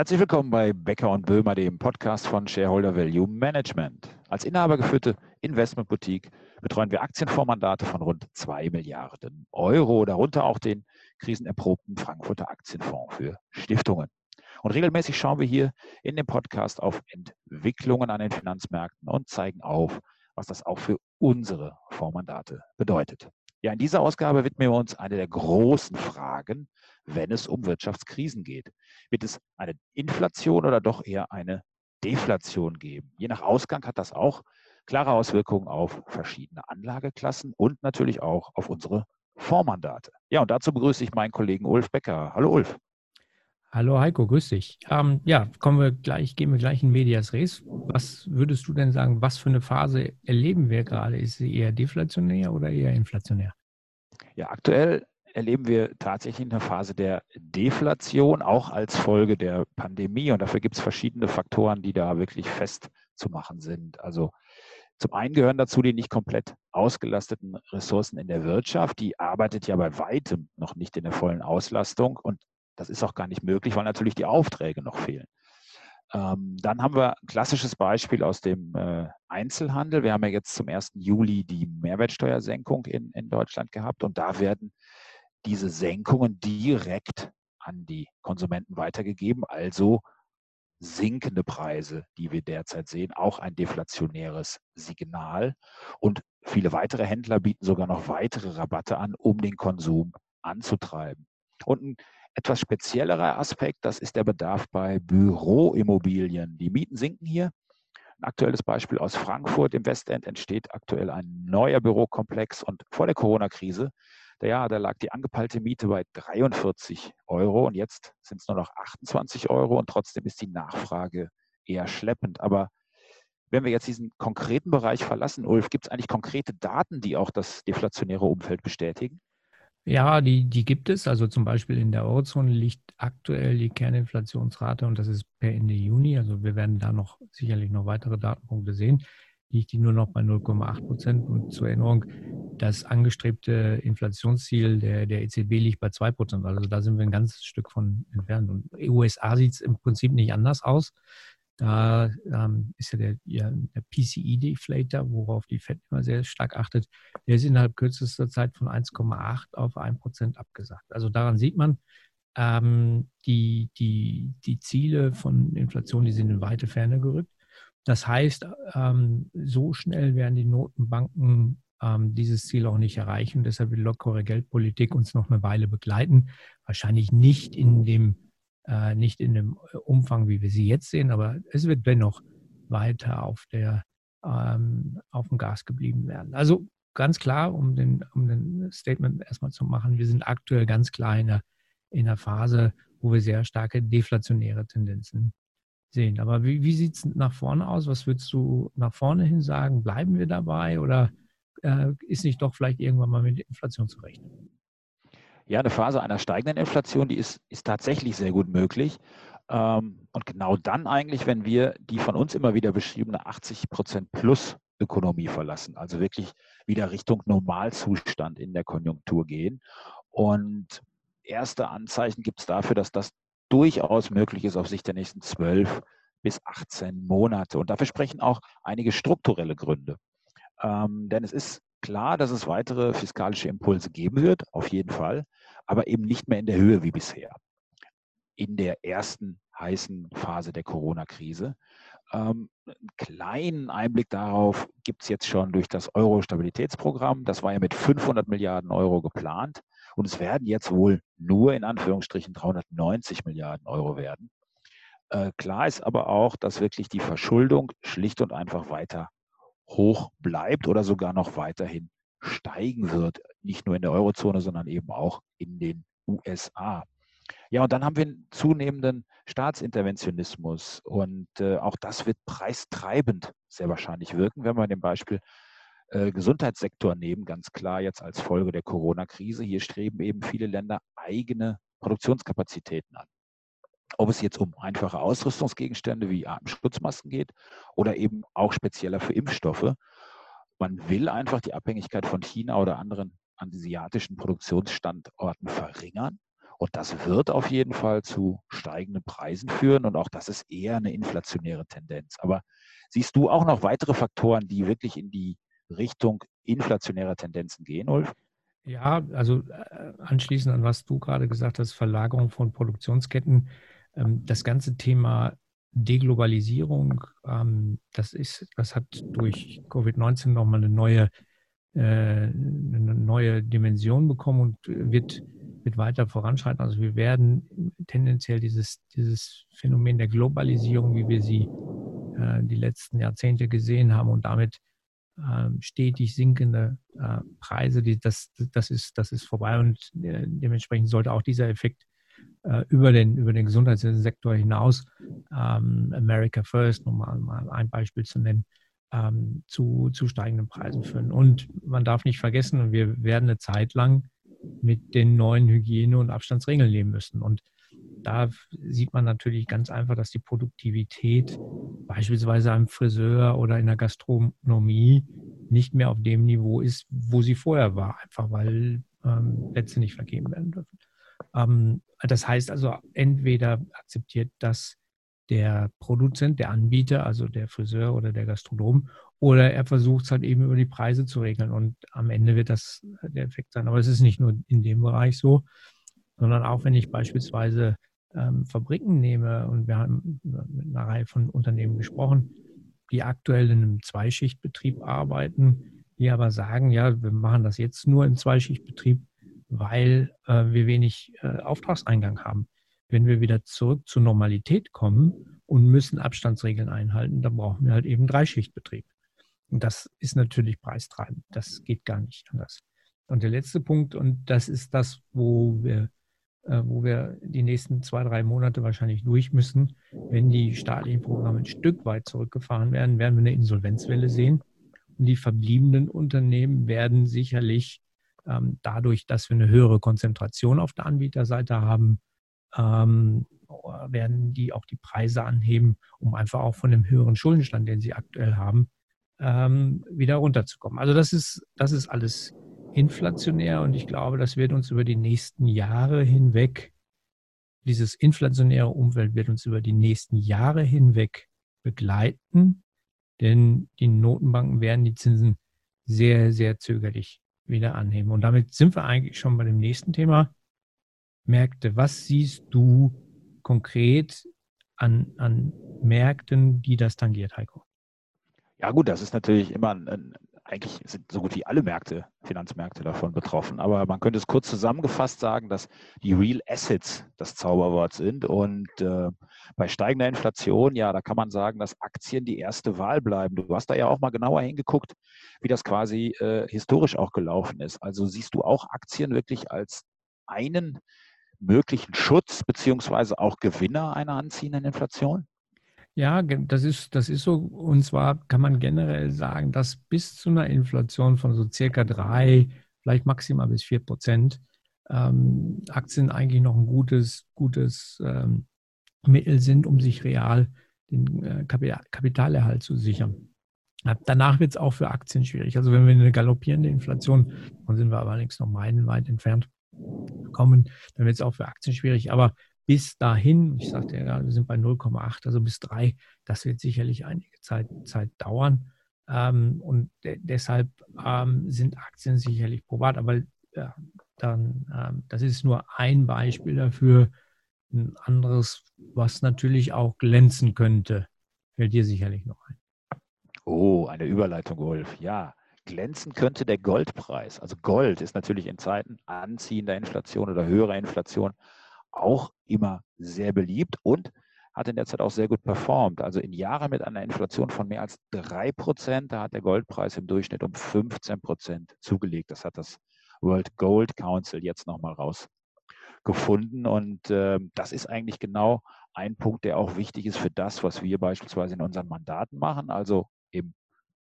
Herzlich willkommen bei Becker und Böhmer, dem Podcast von Shareholder Value Management. Als inhabergeführte Investmentboutique betreuen wir Aktienfondsmandate von rund 2 Milliarden Euro, darunter auch den krisenerprobten Frankfurter Aktienfonds für Stiftungen. Und regelmäßig schauen wir hier in dem Podcast auf Entwicklungen an den Finanzmärkten und zeigen auf, was das auch für unsere Fondsmandate bedeutet. Ja, in dieser Ausgabe widmen wir uns einer der großen Fragen, wenn es um Wirtschaftskrisen geht. Wird es eine Inflation oder doch eher eine Deflation geben? Je nach Ausgang hat das auch klare Auswirkungen auf verschiedene Anlageklassen und natürlich auch auf unsere Fondsmandate. Ja, und dazu begrüße ich meinen Kollegen Ulf Becker. Hallo Ulf. Hallo Heiko, grüß dich. Ähm, ja, kommen wir gleich, gehen wir gleich in Medias Res. Was würdest du denn sagen, was für eine Phase erleben wir gerade? Ist sie eher deflationär oder eher inflationär? Ja, aktuell erleben wir tatsächlich eine Phase der Deflation, auch als Folge der Pandemie. Und dafür gibt es verschiedene Faktoren, die da wirklich festzumachen sind. Also zum einen gehören dazu die nicht komplett ausgelasteten Ressourcen in der Wirtschaft. Die arbeitet ja bei weitem noch nicht in der vollen Auslastung. Und das ist auch gar nicht möglich, weil natürlich die Aufträge noch fehlen. Ähm, dann haben wir ein klassisches Beispiel aus dem äh, Einzelhandel. Wir haben ja jetzt zum 1. Juli die Mehrwertsteuersenkung in, in Deutschland gehabt und da werden diese Senkungen direkt an die Konsumenten weitergegeben, also sinkende Preise, die wir derzeit sehen, auch ein deflationäres Signal. Und viele weitere Händler bieten sogar noch weitere Rabatte an, um den Konsum anzutreiben. Und ein etwas speziellerer Aspekt, das ist der Bedarf bei Büroimmobilien. Die Mieten sinken hier. Ein aktuelles Beispiel aus Frankfurt im Westend entsteht aktuell ein neuer Bürokomplex und vor der Corona-Krise, ja, da lag die angepeilte Miete bei 43 Euro und jetzt sind es nur noch 28 Euro und trotzdem ist die Nachfrage eher schleppend. Aber wenn wir jetzt diesen konkreten Bereich verlassen, Ulf, gibt es eigentlich konkrete Daten, die auch das deflationäre Umfeld bestätigen? Ja, die, die gibt es. Also zum Beispiel in der Eurozone liegt aktuell die Kerninflationsrate und das ist per Ende Juni. Also wir werden da noch sicherlich noch weitere Datenpunkte sehen. Liegt die nur noch bei 0,8 Prozent. Und zur Erinnerung, das angestrebte Inflationsziel der, der EZB liegt bei 2 Prozent. Also da sind wir ein ganzes Stück von entfernt. Und USA sieht es im Prinzip nicht anders aus. Da ähm, ist ja der, ja, der PCE-Deflator, worauf die FED immer sehr stark achtet, der ist innerhalb kürzester Zeit von 1,8 auf 1 Prozent abgesagt. Also daran sieht man, ähm, die, die, die Ziele von Inflation, die sind in weite Ferne gerückt. Das heißt, ähm, so schnell werden die Notenbanken ähm, dieses Ziel auch nicht erreichen. Deshalb wird lockere Geldpolitik uns noch eine Weile begleiten. Wahrscheinlich nicht in dem äh, nicht in dem äh, Umfang, wie wir sie jetzt sehen, aber es wird dennoch weiter auf, der, ähm, auf dem Gas geblieben werden. Also ganz klar, um den, um den Statement erstmal zu machen, wir sind aktuell ganz klar in einer, in einer Phase, wo wir sehr starke deflationäre Tendenzen sehen. Aber wie, wie sieht es nach vorne aus? Was würdest du nach vorne hin sagen? Bleiben wir dabei oder äh, ist nicht doch vielleicht irgendwann mal mit Inflation zu rechnen? Ja, eine Phase einer steigenden Inflation, die ist, ist tatsächlich sehr gut möglich. Ähm, und genau dann eigentlich, wenn wir die von uns immer wieder beschriebene 80 Prozent plus Ökonomie verlassen, also wirklich wieder Richtung Normalzustand in der Konjunktur gehen. Und erste Anzeichen gibt es dafür, dass das durchaus möglich ist auf Sicht der nächsten 12 bis 18 Monate. Und dafür sprechen auch einige strukturelle Gründe. Ähm, denn es ist klar, dass es weitere fiskalische Impulse geben wird, auf jeden Fall, aber eben nicht mehr in der Höhe wie bisher. In der ersten heißen Phase der Corona-Krise. Ähm, einen kleinen Einblick darauf gibt es jetzt schon durch das Euro-Stabilitätsprogramm. Das war ja mit 500 Milliarden Euro geplant und es werden jetzt wohl nur in Anführungsstrichen 390 Milliarden Euro werden. Äh, klar ist aber auch, dass wirklich die Verschuldung schlicht und einfach weiter hoch bleibt oder sogar noch weiterhin steigen wird. Nicht nur in der Eurozone, sondern eben auch in den USA. Ja, und dann haben wir einen zunehmenden Staatsinterventionismus und äh, auch das wird preistreibend sehr wahrscheinlich wirken, wenn wir dem Beispiel äh, Gesundheitssektor nehmen, ganz klar jetzt als Folge der Corona-Krise. Hier streben eben viele Länder eigene Produktionskapazitäten an ob es jetzt um einfache Ausrüstungsgegenstände wie Atemschutzmasken geht oder eben auch spezieller für Impfstoffe. Man will einfach die Abhängigkeit von China oder anderen asiatischen Produktionsstandorten verringern Und das wird auf jeden Fall zu steigenden Preisen führen und auch das ist eher eine inflationäre Tendenz. Aber siehst du auch noch weitere Faktoren, die wirklich in die Richtung inflationärer Tendenzen gehen, Ulf? Ja, also äh, anschließend an was du gerade gesagt hast, Verlagerung von Produktionsketten, das ganze Thema Deglobalisierung, ähm, das ist, das hat durch Covid-19 nochmal eine neue, äh, eine neue Dimension bekommen und wird, wird weiter voranschreiten. Also wir werden tendenziell dieses, dieses Phänomen der Globalisierung, wie wir sie äh, die letzten Jahrzehnte gesehen haben und damit ähm, stetig sinkende äh, Preise, das, das, ist, das ist vorbei und dementsprechend sollte auch dieser Effekt äh, über den, über den Gesundheitssektor hinaus, ähm, America First, um mal, mal ein Beispiel zu nennen, ähm, zu, zu steigenden Preisen führen. Und man darf nicht vergessen, wir werden eine Zeit lang mit den neuen Hygiene- und Abstandsregeln leben müssen. Und da sieht man natürlich ganz einfach, dass die Produktivität beispielsweise am Friseur oder in der Gastronomie nicht mehr auf dem Niveau ist, wo sie vorher war, einfach weil ähm, Plätze nicht vergeben werden dürfen. Ähm, das heißt also, entweder akzeptiert das der Produzent, der Anbieter, also der Friseur oder der Gastronom, oder er versucht es halt eben über die Preise zu regeln und am Ende wird das der Effekt sein. Aber es ist nicht nur in dem Bereich so, sondern auch wenn ich beispielsweise ähm, Fabriken nehme und wir haben mit einer Reihe von Unternehmen gesprochen, die aktuell in einem Zweischichtbetrieb arbeiten, die aber sagen, ja, wir machen das jetzt nur im Zweischichtbetrieb, weil äh, wir wenig äh, Auftragseingang haben. Wenn wir wieder zurück zur Normalität kommen und müssen Abstandsregeln einhalten, dann brauchen wir halt eben Dreischichtbetrieb. Und das ist natürlich preistreibend. Das geht gar nicht anders. Und der letzte Punkt, und das ist das, wo wir, äh, wo wir die nächsten zwei, drei Monate wahrscheinlich durch müssen, wenn die staatlichen Programme ein Stück weit zurückgefahren werden, werden wir eine Insolvenzwelle sehen. Und die verbliebenen Unternehmen werden sicherlich dadurch, dass wir eine höhere Konzentration auf der Anbieterseite haben, ähm, werden die auch die Preise anheben, um einfach auch von dem höheren Schuldenstand, den sie aktuell haben, ähm, wieder runterzukommen. Also das ist, das ist alles inflationär und ich glaube, das wird uns über die nächsten Jahre hinweg, dieses inflationäre Umfeld wird uns über die nächsten Jahre hinweg begleiten, denn die Notenbanken werden die Zinsen sehr, sehr zögerlich wieder anheben. Und damit sind wir eigentlich schon bei dem nächsten Thema. Märkte. Was siehst du konkret an, an Märkten, die das tangiert, Heiko? Ja gut, das ist natürlich immer ein, ein, eigentlich sind so gut wie alle Märkte, Finanzmärkte davon betroffen. Aber man könnte es kurz zusammengefasst sagen, dass die Real Assets das Zauberwort sind. Und äh, bei steigender Inflation, ja, da kann man sagen, dass Aktien die erste Wahl bleiben. Du hast da ja auch mal genauer hingeguckt, wie das quasi äh, historisch auch gelaufen ist. Also siehst du auch Aktien wirklich als einen möglichen Schutz beziehungsweise auch Gewinner einer anziehenden Inflation? Ja, das ist, das ist so. Und zwar kann man generell sagen, dass bis zu einer Inflation von so circa drei, vielleicht maximal bis vier Prozent ähm, Aktien eigentlich noch ein gutes, gutes ähm, Mittel sind, um sich real den äh, Kapitalerhalt zu sichern. Danach wird es auch für Aktien schwierig. Also wenn wir eine galoppierende Inflation, dann sind wir aber allerdings noch meilenweit entfernt, kommen, dann wird es auch für Aktien schwierig. Aber bis dahin, ich sagte ja gerade, wir sind bei 0,8, also bis 3, das wird sicherlich einige Zeit, Zeit dauern. Ähm, und de deshalb ähm, sind Aktien sicherlich probat. Aber ja, dann, ähm, das ist nur ein Beispiel dafür. Ein anderes, was natürlich auch glänzen könnte, fällt dir sicherlich noch ein. Oh, eine Überleitung, Wolf. Ja, glänzen könnte der Goldpreis. Also Gold ist natürlich in Zeiten anziehender Inflation oder höherer Inflation auch immer sehr beliebt und hat in der Zeit auch sehr gut performt. Also in Jahren mit einer Inflation von mehr als 3 Prozent, da hat der Goldpreis im Durchschnitt um 15 Prozent zugelegt. Das hat das World Gold Council jetzt nochmal rausgefunden. Und äh, das ist eigentlich genau ein Punkt, der auch wichtig ist für das, was wir beispielsweise in unseren Mandaten machen. Also im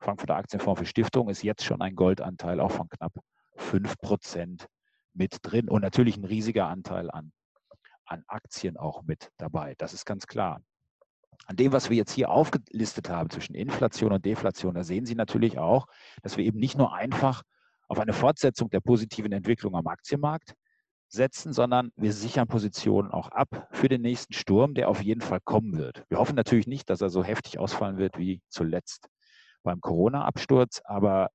Frankfurter Aktienfonds für Stiftungen ist jetzt schon ein Goldanteil auch von knapp 5 Prozent mit drin und natürlich ein riesiger Anteil an an Aktien auch mit dabei. Das ist ganz klar. An dem, was wir jetzt hier aufgelistet haben zwischen Inflation und Deflation, da sehen Sie natürlich auch, dass wir eben nicht nur einfach auf eine Fortsetzung der positiven Entwicklung am Aktienmarkt setzen, sondern wir sichern Positionen auch ab für den nächsten Sturm, der auf jeden Fall kommen wird. Wir hoffen natürlich nicht, dass er so heftig ausfallen wird wie zuletzt beim Corona-Absturz, aber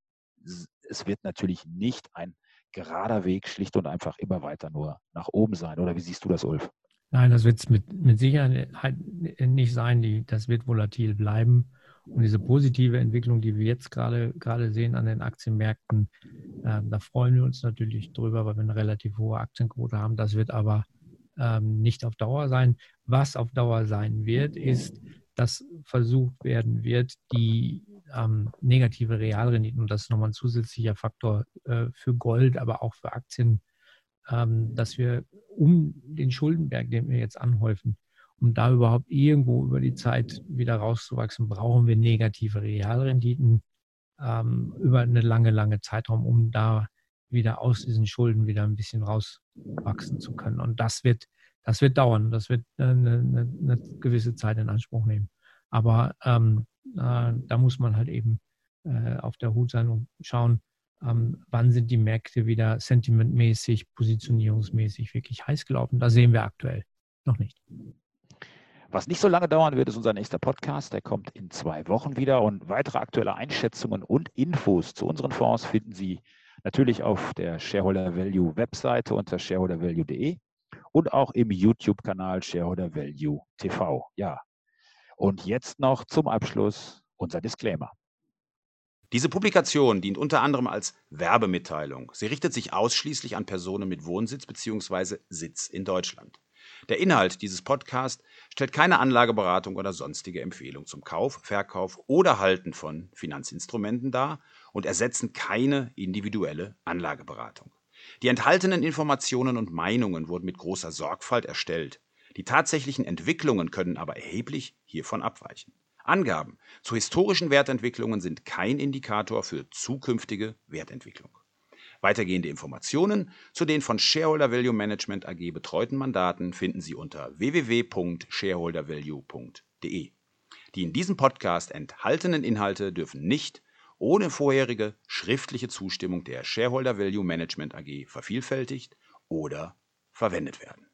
es wird natürlich nicht ein gerader Weg schlicht und einfach immer weiter nur nach oben sein. Oder wie siehst du das, Ulf? Nein, das wird es mit, mit Sicherheit nicht sein. Die, das wird volatil bleiben. Und diese positive Entwicklung, die wir jetzt gerade, gerade sehen an den Aktienmärkten, äh, da freuen wir uns natürlich drüber, weil wir eine relativ hohe Aktienquote haben. Das wird aber ähm, nicht auf Dauer sein. Was auf Dauer sein wird, ist, dass versucht werden wird, die ähm, negative Realrenditen, und das ist nochmal ein zusätzlicher Faktor äh, für Gold, aber auch für Aktien, ähm, dass wir um den Schuldenberg, den wir jetzt anhäufen, um da überhaupt irgendwo über die Zeit wieder rauszuwachsen, brauchen wir negative Realrenditen ähm, über eine lange, lange Zeitraum, um da wieder aus diesen Schulden wieder ein bisschen rauswachsen zu können. Und das wird, das wird dauern. Das wird eine, eine, eine gewisse Zeit in Anspruch nehmen. Aber ähm, äh, da muss man halt eben äh, auf der Hut sein und schauen, ähm, wann sind die Märkte wieder sentimentmäßig, positionierungsmäßig wirklich heiß gelaufen. Da sehen wir aktuell noch nicht. Was nicht so lange dauern wird, ist unser nächster Podcast. Der kommt in zwei Wochen wieder und weitere aktuelle Einschätzungen und Infos zu unseren Fonds finden Sie natürlich auf der Shareholder Value Webseite unter shareholdervalue.de und auch im YouTube-Kanal Shareholder Value TV. Ja. Und jetzt noch zum Abschluss unser Disclaimer. Diese Publikation dient unter anderem als Werbemitteilung. Sie richtet sich ausschließlich an Personen mit Wohnsitz bzw. Sitz in Deutschland. Der Inhalt dieses Podcasts stellt keine Anlageberatung oder sonstige Empfehlung zum Kauf, Verkauf oder Halten von Finanzinstrumenten dar und ersetzen keine individuelle Anlageberatung. Die enthaltenen Informationen und Meinungen wurden mit großer Sorgfalt erstellt. Die tatsächlichen Entwicklungen können aber erheblich hiervon abweichen. Angaben zu historischen Wertentwicklungen sind kein Indikator für zukünftige Wertentwicklung. Weitergehende Informationen zu den von Shareholder Value Management AG betreuten Mandaten finden Sie unter www.shareholdervalue.de. Die in diesem Podcast enthaltenen Inhalte dürfen nicht ohne vorherige schriftliche Zustimmung der Shareholder Value Management AG vervielfältigt oder verwendet werden.